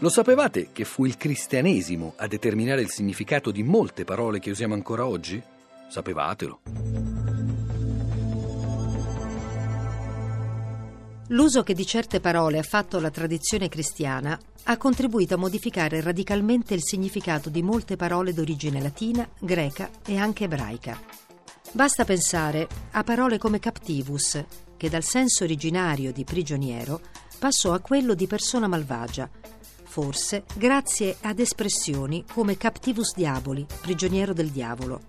Lo sapevate che fu il cristianesimo a determinare il significato di molte parole che usiamo ancora oggi? Sapevatelo. L'uso che di certe parole ha fatto la tradizione cristiana ha contribuito a modificare radicalmente il significato di molte parole d'origine latina, greca e anche ebraica. Basta pensare a parole come captivus, che dal senso originario di prigioniero passò a quello di persona malvagia, forse grazie ad espressioni come captivus diaboli, prigioniero del diavolo,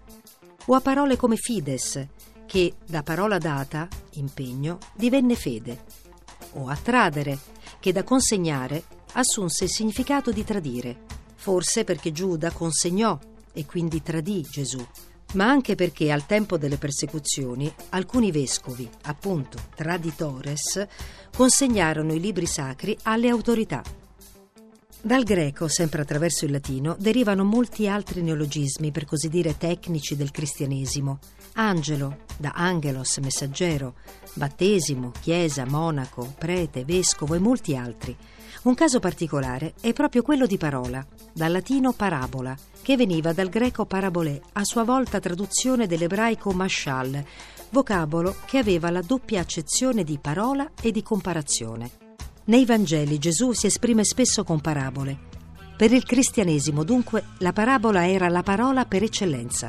o a parole come fides, che da parola data, impegno, divenne fede, o a tradere, che da consegnare assunse il significato di tradire, forse perché Giuda consegnò e quindi tradì Gesù ma anche perché al tempo delle persecuzioni alcuni vescovi, appunto traditores, consegnarono i libri sacri alle autorità. Dal greco, sempre attraverso il latino, derivano molti altri neologismi, per così dire tecnici del cristianesimo. Angelo, da angelos, messaggero, battesimo, chiesa, monaco, prete, vescovo e molti altri. Un caso particolare è proprio quello di parola, dal latino parabola, che veniva dal greco parabolè, a sua volta traduzione dell'ebraico mashal, vocabolo che aveva la doppia accezione di parola e di comparazione. Nei Vangeli Gesù si esprime spesso con parabole. Per il cristianesimo, dunque, la parabola era la parola per eccellenza.